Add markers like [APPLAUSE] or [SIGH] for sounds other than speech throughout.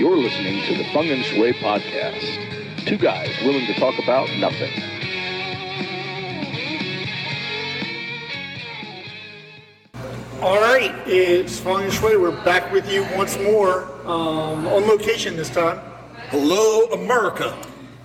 You're listening to the Feng and Shui podcast. Two guys willing to talk about nothing. All right, it's Feng and Shui. We're back with you once more um, on location this time. Hello, America.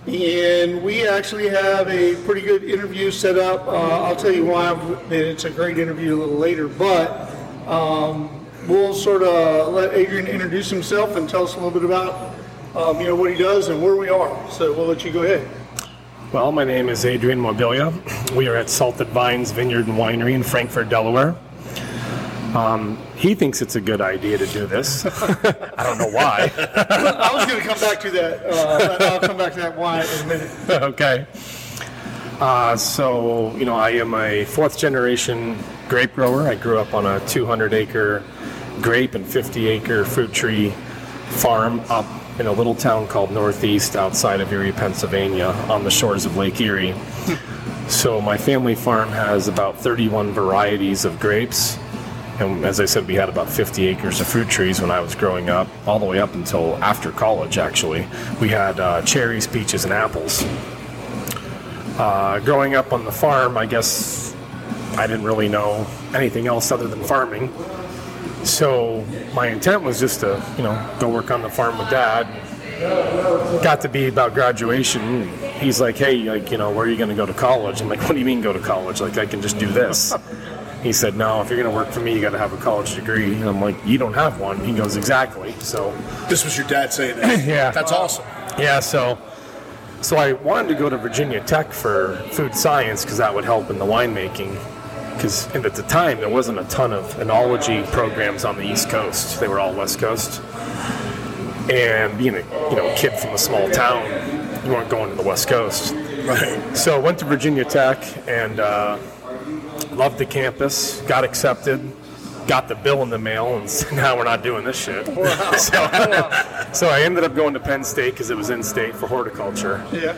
And we actually have a pretty good interview set up. Uh, I'll tell you why that it's a great interview a little later, but um, we'll sort of let Adrian introduce himself and tell us a little bit about um, you know what he does and where we are. So we'll let you go ahead. Well, my name is Adrian Mobilia. We are at Salted Vines Vineyard and Winery in Frankford, Delaware. Um, he thinks it's a good idea to do this. [LAUGHS] I don't know why. I was going to come back to that. Uh, I'll come back to that why in a minute. [LAUGHS] okay. Uh, so, you know, I am a fourth generation grape grower. I grew up on a 200 acre grape and 50 acre fruit tree farm up in a little town called North East outside of Erie, Pennsylvania, on the shores of Lake Erie. So, my family farm has about 31 varieties of grapes. And as I said, we had about 50 acres of fruit trees when I was growing up, all the way up until after college, actually. We had uh, cherries, peaches, and apples. Uh, growing up on the farm, I guess I didn't really know anything else other than farming. So my intent was just to, you know, go work on the farm with dad. Got to be about graduation. He's like, hey, like, you know, where are you going to go to college? I'm like, what do you mean go to college? Like, I can just do this. He said, no, if you're going to work for me, you got to have a college degree. And I'm like, you don't have one. He goes, exactly. So This was your dad saying that. [LAUGHS] Yeah. That's awesome. yeah, so so I wanted to go to Virginia Tech for food science because that would help in the winemaking. Because at the time there wasn't a ton of enology programs on the East Coast; they were all West Coast. And being a you know kid from a small town, you weren't going to the West Coast. Right. So I went to Virginia Tech and uh, loved the campus. Got accepted. Got the bill in the mail, and said, [LAUGHS] now we're not doing this shit. [LAUGHS] so, [LAUGHS] so I ended up going to Penn State because it was in state for horticulture. Yeah.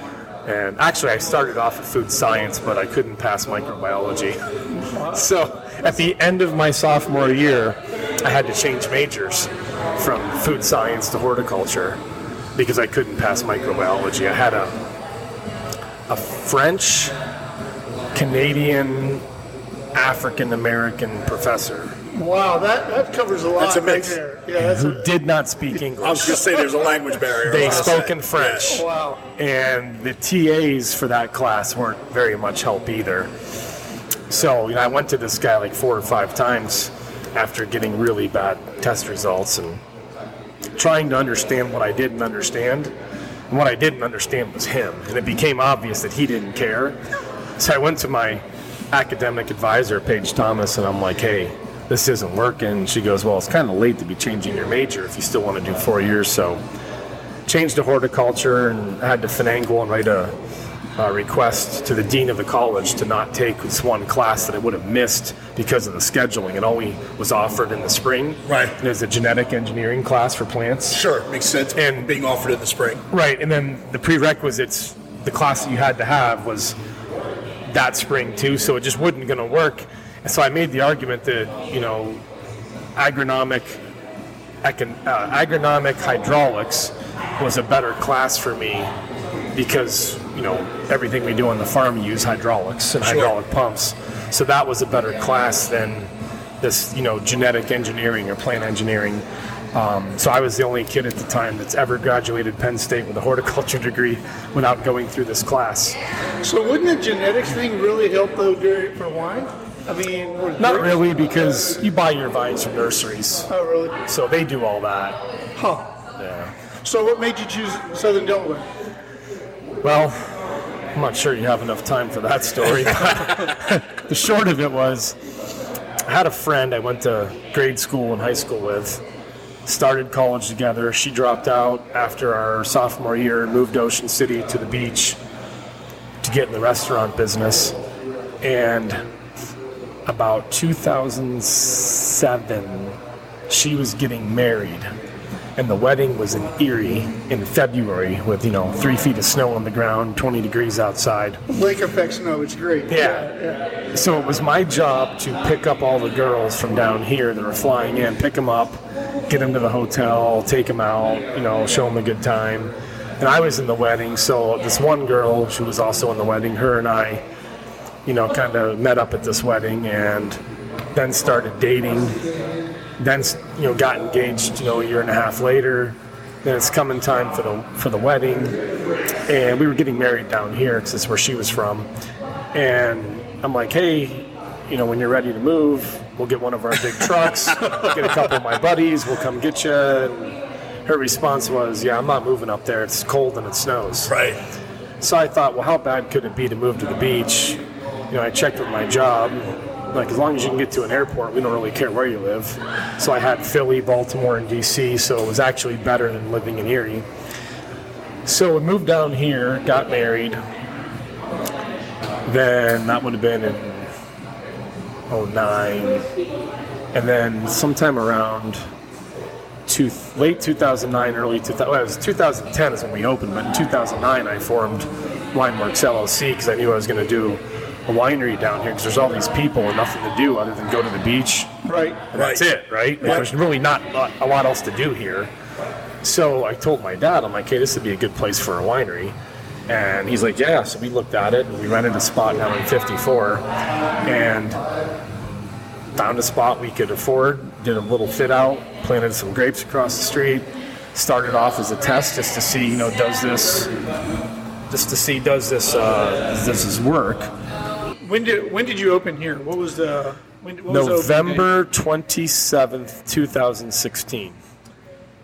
And actually, I started off at food science, but I couldn't pass microbiology. [LAUGHS] So at the end of my sophomore year, I had to change majors from food science to horticulture because I couldn't pass microbiology. I had a a French, Canadian, African American professor Wow, that, that covers a lot That's a right mix. there. Yeah, that's who a, did not speak English. I was English. going to say there's a language barrier. They was gonna spoke say. in French. Yes. wow. and the TAs for that class weren't very much help either. So, you know, I went to this guy like four or five times after getting really bad test results and trying to understand what I didn't understand. And what I didn't understand was him. And it became obvious that he didn't care. So I went to my academic advisor, Paige Thomas, and I'm like, hey, this isn't working. She goes, well, it's kind of late to be changing your major if you still want to do four years. So changed to horticulture and had to finagle and write a, a request to the dean of the college to not take this one class that I would have missed because of the scheduling. It only was offered in the spring. Right. It was a genetic engineering class for plants. Sure, makes sense. And- being offered in the spring. Right. And then the prerequisites, the class that you had to have was that spring too, so it just wasn't going to work. So I made the argument that, you know, agronomic econ, uh, agronomic hydraulics was a better class for me because you know everything we do on the farm use hydraulics and Sure. hydraulic pumps so that was a better class than this you know genetic engineering or plant engineering um, so I was the only kid at the time that's ever graduated Penn State with a horticulture [LAUGHS] degree without going through this class. So wouldn't the genetics thing really help though during for wine? I mean, Not really because you buy your vines from nurseries, Oh, really? so they do all that. Huh. Yeah. So what made you choose Southern Delaware? Well, I'm not sure you have enough time for that story, [LAUGHS] the short of it was I had a friend I went to grade school and high school with, started college together. She dropped out after our sophomore year and moved to Ocean City to the beach to get in the restaurant business. And about 2007, she was getting married and the wedding was in Erie in February with you know three feet of snow on the ground, 20 degrees outside. Lake effect snow. It's great. Yeah. So it was my job to pick up all the girls from down here that were flying in, pick them up, get them to the hotel, take them out, you know, show them a good time. And I was in the wedding, so this one girl, she was also in the wedding, her and I, you know, kind of met up at this wedding and then started dating. Then, you know, got engaged, you know, a year and a half later. Then it's coming time for the for the wedding, and we were getting married down here because it's where she was from. And I'm like, hey, you know, when you're ready to move, we'll get one of our big trucks, get a couple of my buddies, we'll come get you. And her response was, yeah, I'm not moving up there. It's cold and it snows. Right. So I thought, well, how bad could it be to move to the beach? You know, I checked with my job. Like, as long as you can get to an airport, we don't really care where you live. So I had Philly, Baltimore, and DC, so it was actually better than living in Erie. So we moved down here, got married. Then that would have been in 09. And then sometime around two, late 2009, early 2000, well, it was 2010 is when we opened, but in 2009 I formed Wineworks LLC because I knew I was going to do a winery down here because there's all these people and nothing to do other than go to the beach. Right. And that's it, right? There's really not a- a lot else to do here. So I told my dad, I'm like, hey, this would be a good place for a winery. And he's like, yeah. So we looked at it and we rented a spot down in 54 and found a spot we could afford, did a little fit out, planted some grapes across the street, started off as a test just to see, you know, does this, just to see, does this, uh, does this is work? When did when did you open here? What was the when, what was the opening date? November 27th, 2016.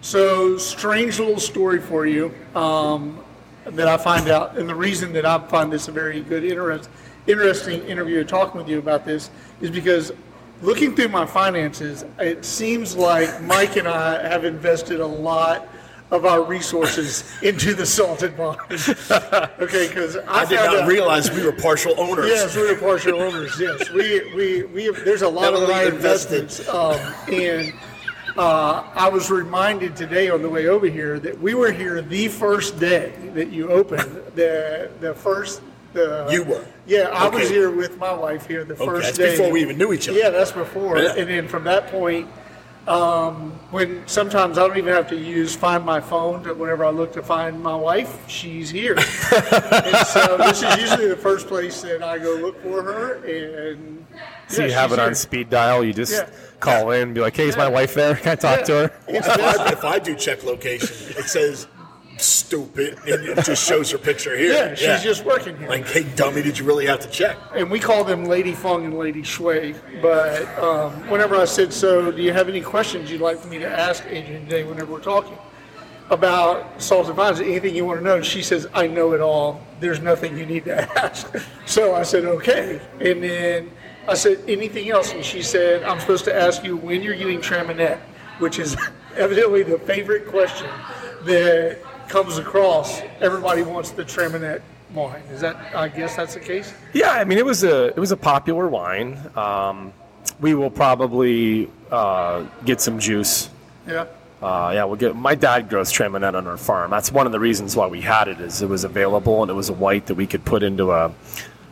So strange little story for you um, that I find out, and the reason that I find this a very good, interest, interesting interview, talking with you about this, is because looking through my finances, it seems like Mike and I have invested a lot of our resources [LAUGHS] into the salted wine. [LAUGHS] okay, because I, I did not out- realize we were partial owners. Yes, we were partial owners. Yes, [LAUGHS] we we we. Have, there's a lot of Heavily invested. investments, um, and uh, I was reminded today on the way over here that we were here the first day that you opened. The the first. The, You were? Yeah, I was here with my wife here the Okay, first day. before we even knew each other. Yeah, that's before. Yeah. And then from that point, um, when sometimes I don't even have to use find my phone to, whenever I look to find my wife, she's here. [LAUGHS] and so this is usually the first place that I go look for her. And So yeah, you have she's it on speed dial. You just Yeah. call in and be like, "Hey, is my wife there? Can I talk to her?" If I, if I do check location, it says stupid, and it just shows her picture here. Yeah, she's just working here. like, hey, dummy, did you really have to check? and we call them Lady Feng and Lady Shui. But um, whenever I said, "So, do you have any questions you'd like for me to ask Adrian today?" Whenever we're talking about salted vines, anything you want to know, she says, "I know it all. There's nothing you need to [LAUGHS] ask." So I said, "Okay," and then I said, "Anything else?" And she said, "I'm supposed to ask you when you're getting Traminette," which is [LAUGHS] evidently the favorite question that comes across. Everybody wants the Traminette wine. Is that? I guess that's the case. Yeah, I mean, it was a it was a popular wine. Um, we will probably uh, get some juice. Yeah. Uh, yeah, we'll get. My dad grows Traminette on our farm. That's one of the reasons why we had it. Is it was available and it was a white that we could put into a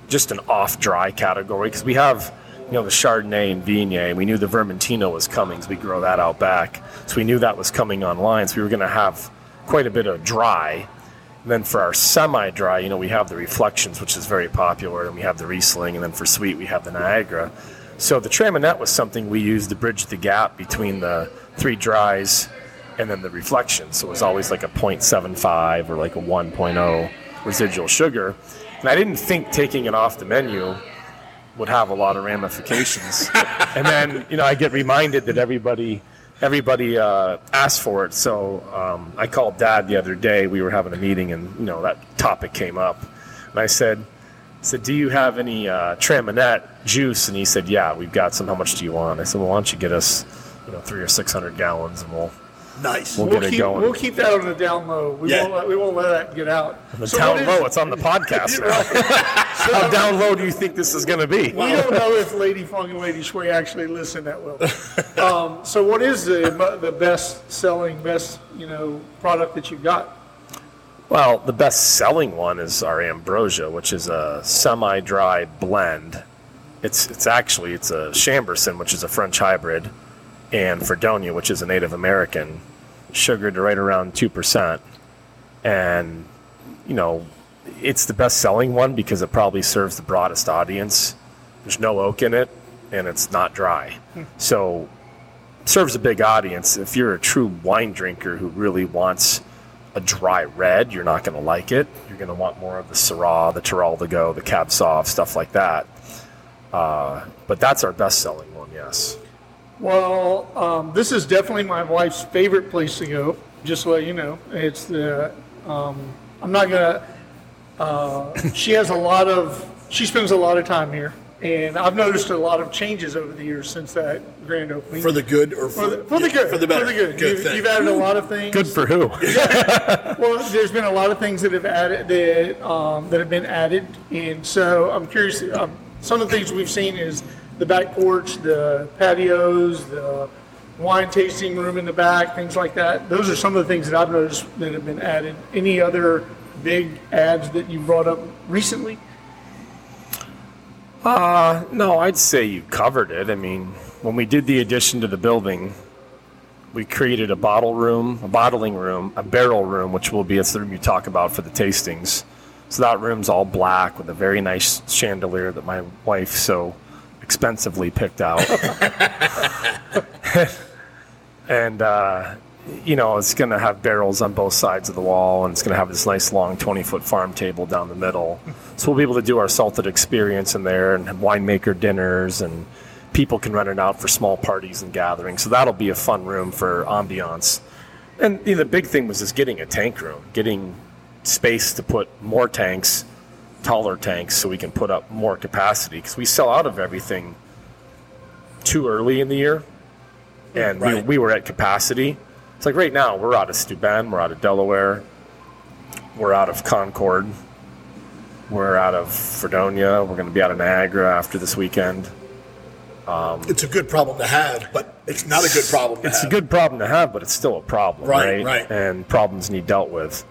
just an off dry category because we have you know the Chardonnay and Viognier. And we knew the Vermentino was coming, so we grow that out back. So we knew that was coming online. So we were going to have quite a bit of dry. And then for our semi-dry, you know, we have the Reflections, which is very popular, and we have the Riesling, and then for sweet, we have the Niagara. So the Traminette was something we used to bridge the gap between the three dries and then the Reflections. So it was always like a 0.75 or like a 1.0 residual sugar. And I didn't think taking it off the menu would have a lot of ramifications. [LAUGHS] and then, you know, I get reminded that everybody everybody uh, asked for it. So um, I called Dad the other day. We were having a meeting, and you know that topic came up. And I said, I "said Do you have any uh, Traminette juice?" And he said, "Yeah, we've got some. How much do you want?" I said, "Well, why don't you get us, you know, three or six hundred gallons, and we'll Nice. We'll We'll get it keep, going. we'll keep that on the down low. We, Yeah. won't, let, we won't let that get out. the So down what is- low. It's on the podcast. [LAUGHS] now. [LAUGHS] How down low do you think this is going to be?" We don't know if Lady Feng and Lady Shui actually listen that well. Um, so, what is the the best selling, best you know product that you've got? Well, the best selling one is our Ambrosia, which is a semi-dry blend. It's it's actually it's a Chambourcin, which is a French hybrid, and Fredonia, which is a Native American, sugared to right around two percent, and you know, it's the best selling one because it probably serves the broadest audience. There's no oak in it, and it's not dry, so serves a big audience. If you're a true wine drinker who really wants a dry red, you're not going to like it. You're going to want more of the Syrah, the Teroldego, the Cab Sauv, stuff like that. Uh, but that's our best selling one, yes. Well, um, this is definitely my wife's favorite place to go. Just to let you know, it's the. Um, I'm not gonna. Uh, she has a lot of. She spends a lot of time here, and I've noticed a lot of changes over the years since that grand opening. For the good or for the, for the yeah, good. For the better. For the good. Good you've, thing. you've added a lot of things. Good for who? [LAUGHS] Well, there's been a lot of things that have added that um, that have been added, and so I'm curious. Um, some of the things we've seen is the back porch, the patios, the wine tasting room in the back, things like that. Those are some of the things that I've noticed that have been added. Any other big ads that you brought up recently? Uh, no, I'd say you covered it. I mean, when we did the addition to the building, we created a bottle room, a bottling room, a barrel room, which will be it's the room you talk about for the tastings. So that room's all black with a very nice chandelier that my wife so expensively picked out. [LAUGHS] and uh, you know, it's going to have barrels on both sides of the wall, and it's going to have this nice long 20 foot farm table down the middle. So we'll be able to do our salted experience in there and have winemaker dinners, and people can rent it out for small parties and gatherings. So that'll be a fun room for ambiance. And you know, the big thing was just getting a tank room, getting space to put more tanks, taller tanks, so we can put up more capacity because we sell out of everything too early in the year and we, Right. we were at capacity. It's like right now we're out of Steuben, we're out of Delaware, we're out of Concord, we're out of Fredonia, we're going to be out of Niagara after this weekend. It's a good problem to have, but it's not a good problem It's a good problem to have, but it's still a problem, Right, right? right. And problems need dealt with,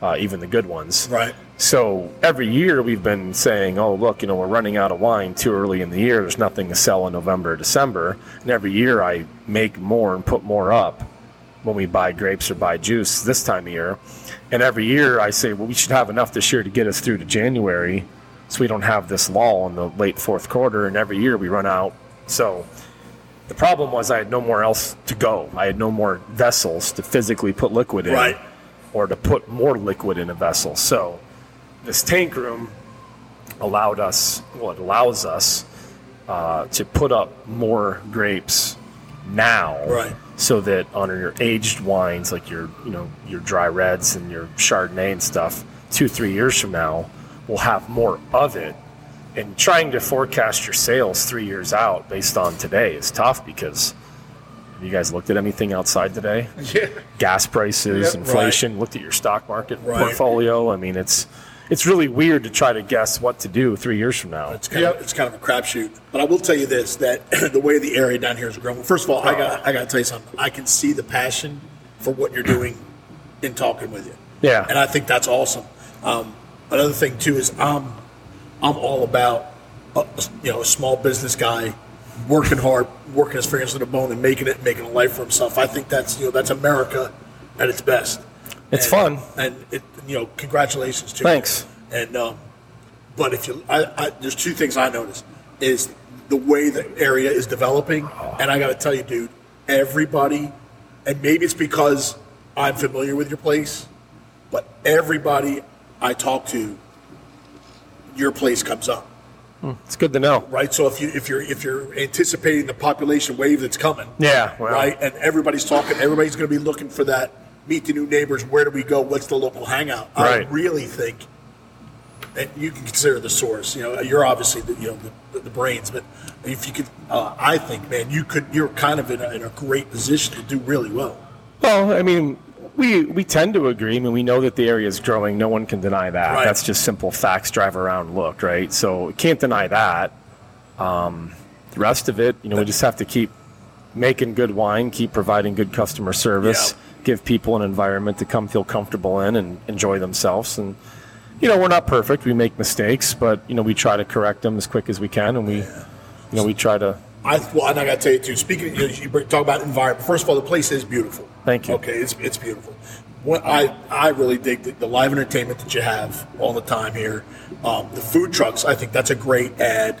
uh, even the good ones. Right. So every year we've been saying, oh, look, you know, we're running out of wine too early in the year. There's nothing to sell in November or December. And every year I make more and put more up when we buy grapes or buy juice this time of year. And every year I say, well, we should have enough this year to get us through to January so we don't have this lull in the late fourth quarter. And every year we run out. So the problem was I had no more else to go. I had no more vessels to physically put liquid in Right. or to put more liquid in a vessel. So this tank room allowed us, well, it allows us uh, to put up more grapes now, Right. So that on your aged wines, like your you know your dry reds and your Chardonnay and stuff, two three years from now, we'll have more of it. And trying to forecast your sales three years out based on today is tough because have you guys looked at anything outside today? [LAUGHS] Yeah. gas prices, Yep. inflation, looked at your stock market Right. portfolio. I mean, it's it's really weird to try to guess what to do three years from now. It's kind, Yep. of, it's kind of a crapshoot. But I will tell you this: that [CLEARS THROAT] the way the area down here is growing. First of all, I got I got to tell you something. I can see the passion for what you're doing in talking with you. Yeah. and I think that's awesome. Um, another thing too is I'm I'm all about uh, you know a small business guy working hard, working his fingers to the bone, and making it, making a life for himself. I think that's you know that's America at its best. It's And- fun. and it, you know congratulations to you. Thanks. And um, but if you, I, I, there's two things I noticed is the way the area is developing, and I got to tell you, dude, everybody, and maybe it's because I'm familiar with your place, but everybody I talk to, your place comes up, It's good to know. right? So if you if you're if you're anticipating the population wave that's coming, Yeah, right, and everybody's talking, everybody's going to be looking for that. Meet the new neighbors. Where do we go? What's the local hangout? I really think and you can consider the source. You know, you're obviously the you know the, the brains, but if you could, uh, I think, man, you could. You're kind of in a, in a great position to do really well. Well, I mean, we we tend to agree. I mean, we know that the area is growing. No one can deny that. Right. That's just simple facts. Drive around, look, right? So can't deny that. Um, the rest of it, you know, we just have to keep making good wine, keep providing good customer service, Yeah. Give people an environment to come feel comfortable in and enjoy themselves. And you know, we're not perfect. We make mistakes, but you know, we try to correct them as quick as we can, and we, you know, we try to I well, and I got to tell you too. Speaking, you, know, you talk about environment. First of all, the place is beautiful. Thank you. Okay, it's it's beautiful. What I I really dig the, the live entertainment that you have all the time here. Um, the food trucks, I think that's a great ad.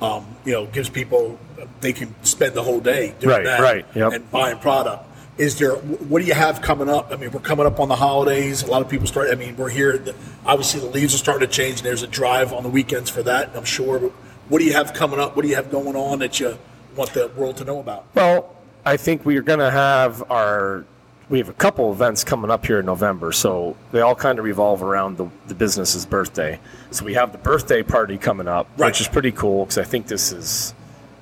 Um, you know, gives people they can spend the whole day doing Right, that right, yep. and buying product. Is there? What do you have coming up? I mean, we're coming up on the holidays. A lot of people start. I mean, we're here. the- Obviously, the leaves are starting to change, and there's a drive on the weekends for that. I'm sure. But what do you have coming up? What do you have going on that you want the world to know about? Well, I think we are going to have our. We have a couple events coming up here in November, so they all kind of revolve around the, the business's birthday. So we have the birthday party coming up, Right. which is pretty cool because I think this is,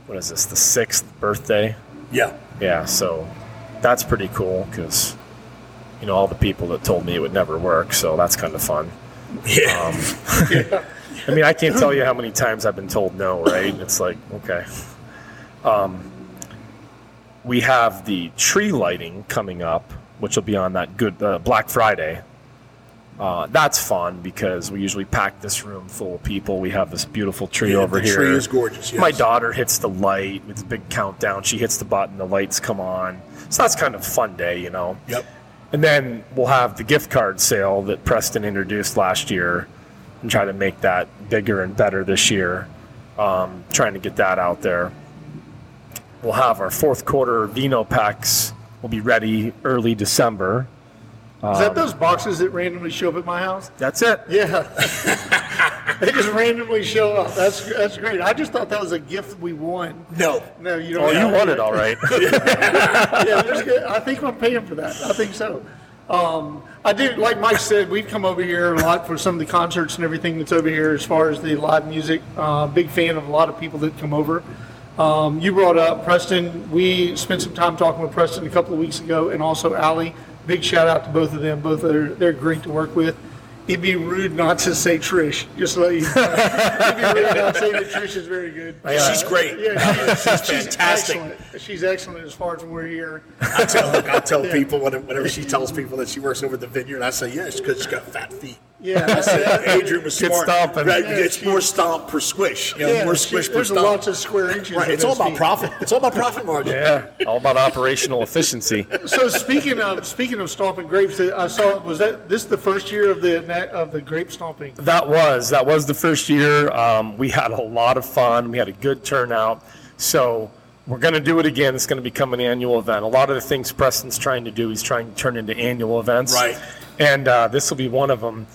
what is this, the sixth birthday? Yeah. Yeah, so that's pretty cool because, you know, all the people that told me it would never work, so that's kind of fun. Yeah. [LAUGHS] I mean, I can't tell you how many times I've been told no, right? It's like, okay. Um, we have the tree lighting coming up, which will be on that good uh, Black Friday. Uh, that's fun because we usually pack this room full of people. We have this beautiful tree Yeah, over the here. The tree is gorgeous, yes. My daughter hits the light with a big countdown. She hits the button, the lights come on. So that's kind of a fun day, you know. yep. And then we'll have the gift card sale that Preston introduced last year and try to make that bigger and better this year. Um, trying to get that out there. We'll have our fourth quarter Vino packs will be ready early December. Is that those boxes that randomly show up at my house? That's it. Yeah. [LAUGHS] they just randomly show up. That's that's great. I just thought that was a gift we won. No. No, you don't. Oh, you have won it all right. [LAUGHS] [LAUGHS] yeah, there's good. I think I'm paying for that. I think so. Um, I do, like Mike said, we've come over here a lot for some of the concerts and everything that's over here as far as the live music. Uh, big fan of a lot of people that come over. Um, you brought up Preston. We spent some time talking with Preston a couple of weeks ago, and also Allie. Big shout out to both of them. Both are they're great to work with. It'd be rude not to say Trish. Just let you know. It'd be rude not to say that Trish is very good. She's great. Yeah, she. She's fantastic. Excellent. She's excellent as far as we're here. I tell, look, I tell people when- whenever she tells people that she works over at the vineyard, I say, yes, because she's got fat feet. Yeah, I said, Adrian was Good smart. stomping. Right, Yeah, it's more stomp per squish. You know, Yeah, more squish per there's stomp. lots of square inches. right, with it's all those about feet. profit. It's all about profit margin. yeah, all about operational efficiency. So speaking of speaking of stomping grapes, I saw was that this the first year of the of the grape stomping? That was that was the first year. Um, we had a lot of fun. We had a good turnout. So we're going to do it again. It's going to become an annual event. A lot of the things Preston's trying to do, he's trying to turn into annual events. Right. And uh, this will be one of them.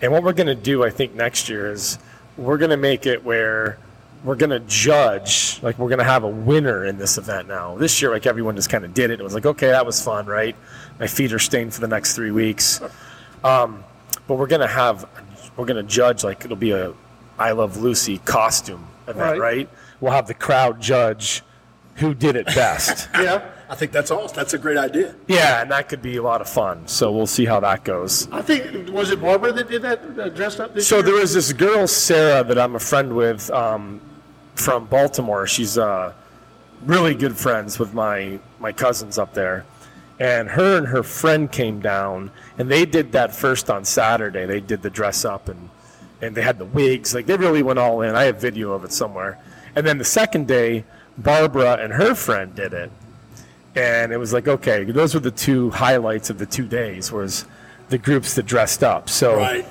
And what we're going to do, I think, next year is we're going to make it where we're going to judge, like we're going to have a winner in this event now. This year, like everyone just kind of did it. It was like, okay, that was fun, right? My feet are stained for the next three weeks. Um, but we're gonna have we're gonna judge like it'll be a I Love Lucy costume event, Right. right? We'll have the crowd judge who did it best. [LAUGHS] Yeah, I think that's all. That's a great idea. yeah, and that could be a lot of fun. So we'll see how that goes. I think was it Barbara that did that uh, dressed up So year? there was this girl Sarah that I'm a friend with um, from Baltimore. She's uh, really good friends with my my cousins up there, and her and her friend came down, and they did that first on Saturday. They did the dress up and and they had the wigs. Like they really went all in. I have video of it somewhere. And then the second day, Barbara and her friend did it, and it was like okay, those were the two highlights of the two days. Was the groups that dressed up. So Right.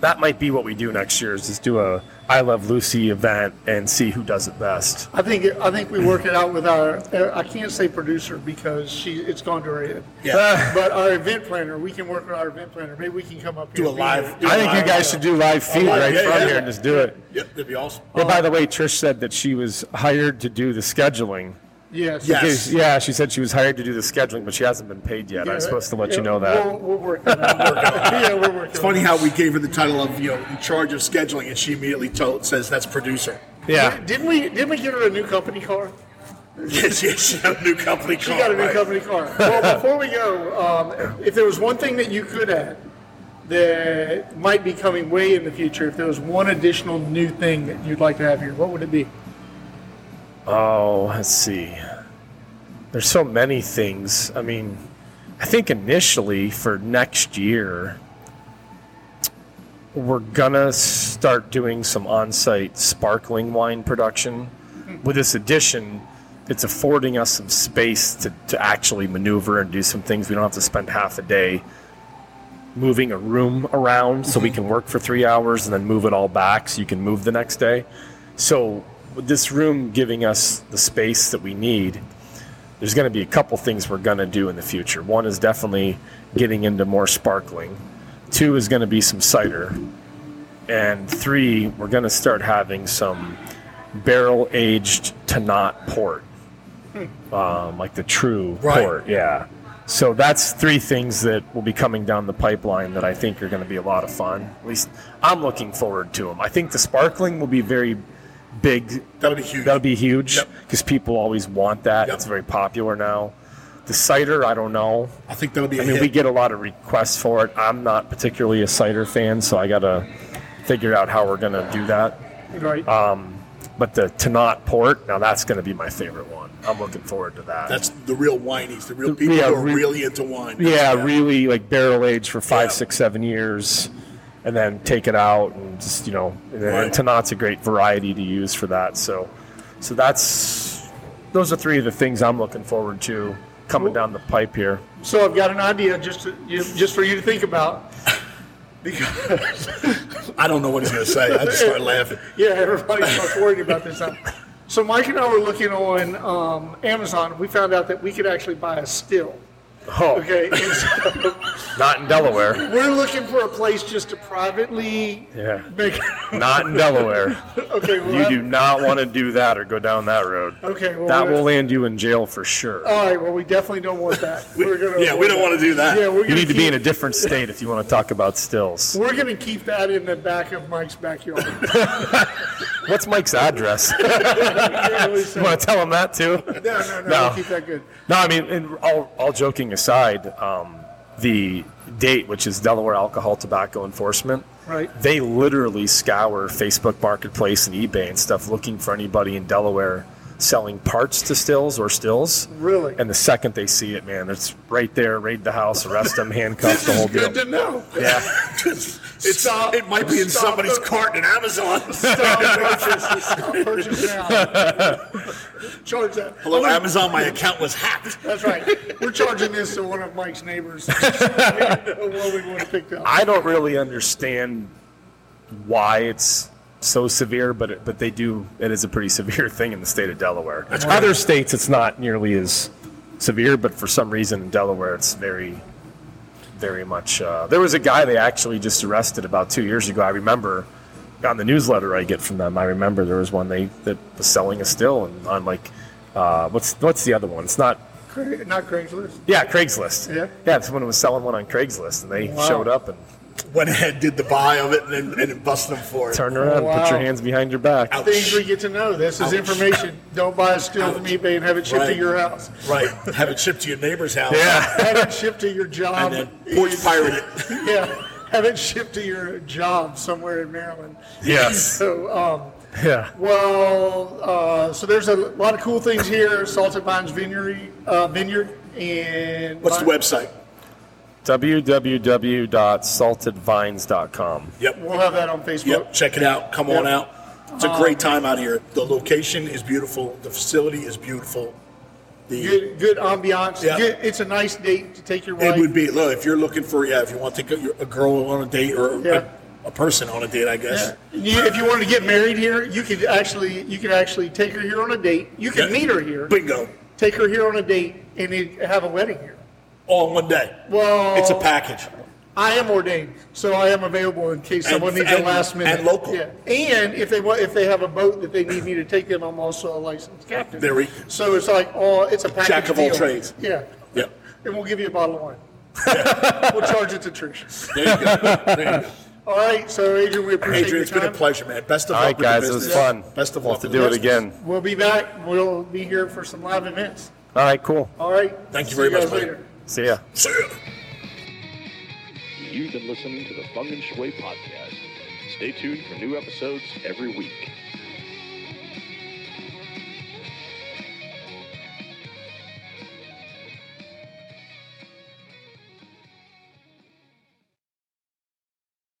that might be what we do next year is just do a I Love Lucy event and see who does it best. I think I think we work it out with our. Uh, I can't say producer because she it's gone to her head. Yeah. [LAUGHS] But our event planner, we can work with our event planner. Maybe we can come up here. Do a live- do I think you guys should do live feed yeah, right yeah, from yeah. here and just do it. Yep, that'd be awesome. Yeah, by the way, Trish said that she was hired to do the scheduling. Yes. Yes. Because- yeah, she said she was hired to do the scheduling, but she hasn't been paid yet. I was supposed to let you know that. We'll, we'll work on that. [LAUGHS] yeah, we're working. It's funny how we gave her the title of you know in charge of scheduling, and she immediately told, says that's producer. Yeah. Didn't we? Didn't we get her a new company car? [LAUGHS] yes, yes, she got a new company. Car. She got a new company car. Well, before we go, um, if there was one thing that you could add that might be coming way in the future, if there was one additional new thing that you'd like to have here, what would it be? Oh, let's see. There's so many things. I mean, I think initially for next year, we're gonna start doing some on-site sparkling wine production. with this addition, it's affording us some space to, to actually maneuver and do some things. We don't have to spend half a day moving a room around so we mm-hmm. can work for three hours and then move it all back so you can move the next day. So, this room giving us the space that we need, there's going to be a couple things we're going to do in the future. One is definitely getting into more sparkling. Two is going to be some cider. And three, we're going to start having some barrel aged to not port, um, like the true Right. port. Yeah. So that's three things that will be coming down the pipeline that I think are going to be a lot of fun. At least I'm looking forward to them. I think the sparkling will be very big That'll be huge. That'll be huge Yep. because people always want that. Yep. It's very popular now. The cider, I don't know. I think that'll be. a I mean, hit. we get a lot of requests for it. I'm not particularly a cider fan, so I got to figure out how we're going to do that. Right. Um, but the Tannat port, now that's going to be my favorite one. I'm looking forward to that. That's the real whinies, the real people yeah, who are re- really into wine. yeah, really like barrel aged for five, Yeah. six, seven years, and then take it out and just you know. And, Right. and Tannat's a great variety to use for that. So, so that's those are three of the things I'm looking forward to coming down the pipe here. So I've got an idea just to, you, just for you to think about. Because [LAUGHS] I don't know what he's going to say. I just start laughing. [LAUGHS] yeah, everybody's starts worried about this now. So Mike and I were looking on um, Amazon. We found out that we could actually buy a still. Oh, Okay, [LAUGHS] and so not in Delaware. we're looking for a place just to privately Yeah, make. [LAUGHS] not in Delaware. okay, well, You do not want to do that or go down that road. Okay, well, That we're- will land you in jail for sure. All right, well, we definitely don't want that. [LAUGHS] We're gonna Yeah, we don't want to do that. Yeah, we're You gonna need to be keep- in a different state if you want to talk about stills. We're gonna keep that in the back of Mike's backyard. What's Mike's address? [LAUGHS] You want to tell him that too? no, no, no, No. we'll keep that good. No, I mean, and all, all joking aside, um, the DATE, which is Delaware Alcohol Tobacco Enforcement, Right. they literally scour Facebook Marketplace and eBay and stuff looking for anybody in Delaware selling parts to stills or stills. Really? And the second they see it, man, it's right there, raid the house, arrest them, handcuff, the whole deal. Good to know. Yeah. [LAUGHS] It's, Stop. it might be in somebody's the- cart in Amazon. [LAUGHS] Stop purchase, stop purchase now. Charge that. Hello, Amazon. My account was hacked. That's right. We're charging this to one of Mike's neighbors. [LAUGHS] what we want to pick up. I don't really understand why it's so severe, but it, but they do. It is a pretty severe [LAUGHS] thing in the state of Delaware. Other states, it's not nearly as severe, but for some reason in Delaware, it's very, very much. Uh, there was a guy they actually just arrested about two years ago. I remember on the newsletter I get from them. I remember there was one they that was selling a still and on like. Uh, what's what's the other one? It's not Not Craigslist. yeah Craigslist. Yeah? yeah. Someone was selling one on Craigslist, and they Wow. showed up and Went ahead, did the buy of it, and then, and busted them for it. Turn around, Wow. put your hands behind your back. Ouch. Things we get to know. This is Ouch. information. Don't buy a still from eBay and have it shipped to Right. your house. Right. Have it shipped to your neighbor's house. Yeah. Have it shipped to your job. And then porch pirate it. [LAUGHS] Yeah. Have it shipped to your job somewhere in Maryland. Yes. [LAUGHS] So, um, Yeah. Well, uh, so there's a lot of cool things here. Salted Vines Vineyard, uh, Vineyard, and What's the website? www.saltedvines.com. Yep. We'll have that on Facebook. Yep. Check it out. Come on out. It's a great uh, time out here. The location is beautiful. The facility is beautiful. The Good, good ambiance. Yeah. Good, it's a nice date to take your wife. it would be look if you're looking for yeah if you want to take a, a girl on a date or Yeah. a, a person on a date I guess. You, if you wanted to get married here, you could actually you could actually take her here on a date. You can Yeah. meet her here, Bingo. take her here on a date, and have a wedding here. All in one day. Well, It's a package. I am ordained, so I am available in case And- someone needs a and- last minute. and local. Yeah. And if they want, if they have a boat that they need me to take them, I'm also a licensed captain. There we- So it's like all it's a package Jack of all deal. trades. Yeah. Yep. And we'll give you a bottle of wine. [LAUGHS] we'll charge it to Trish. There you go. There you go. [LAUGHS] All right. So Adrian, we appreciate it. Adrian, your it's been a time. pleasure, man. Best of All luck right, with guys. the It was business. fun. Best of We'll luck. have to with do it business. again. We'll be back. We'll be here for some live events. All right, cool. All right. Thank you See very much, guys buddy. later. See ya. See ya. You've been listening to the Feng and Shui podcast. Stay tuned for new episodes every week.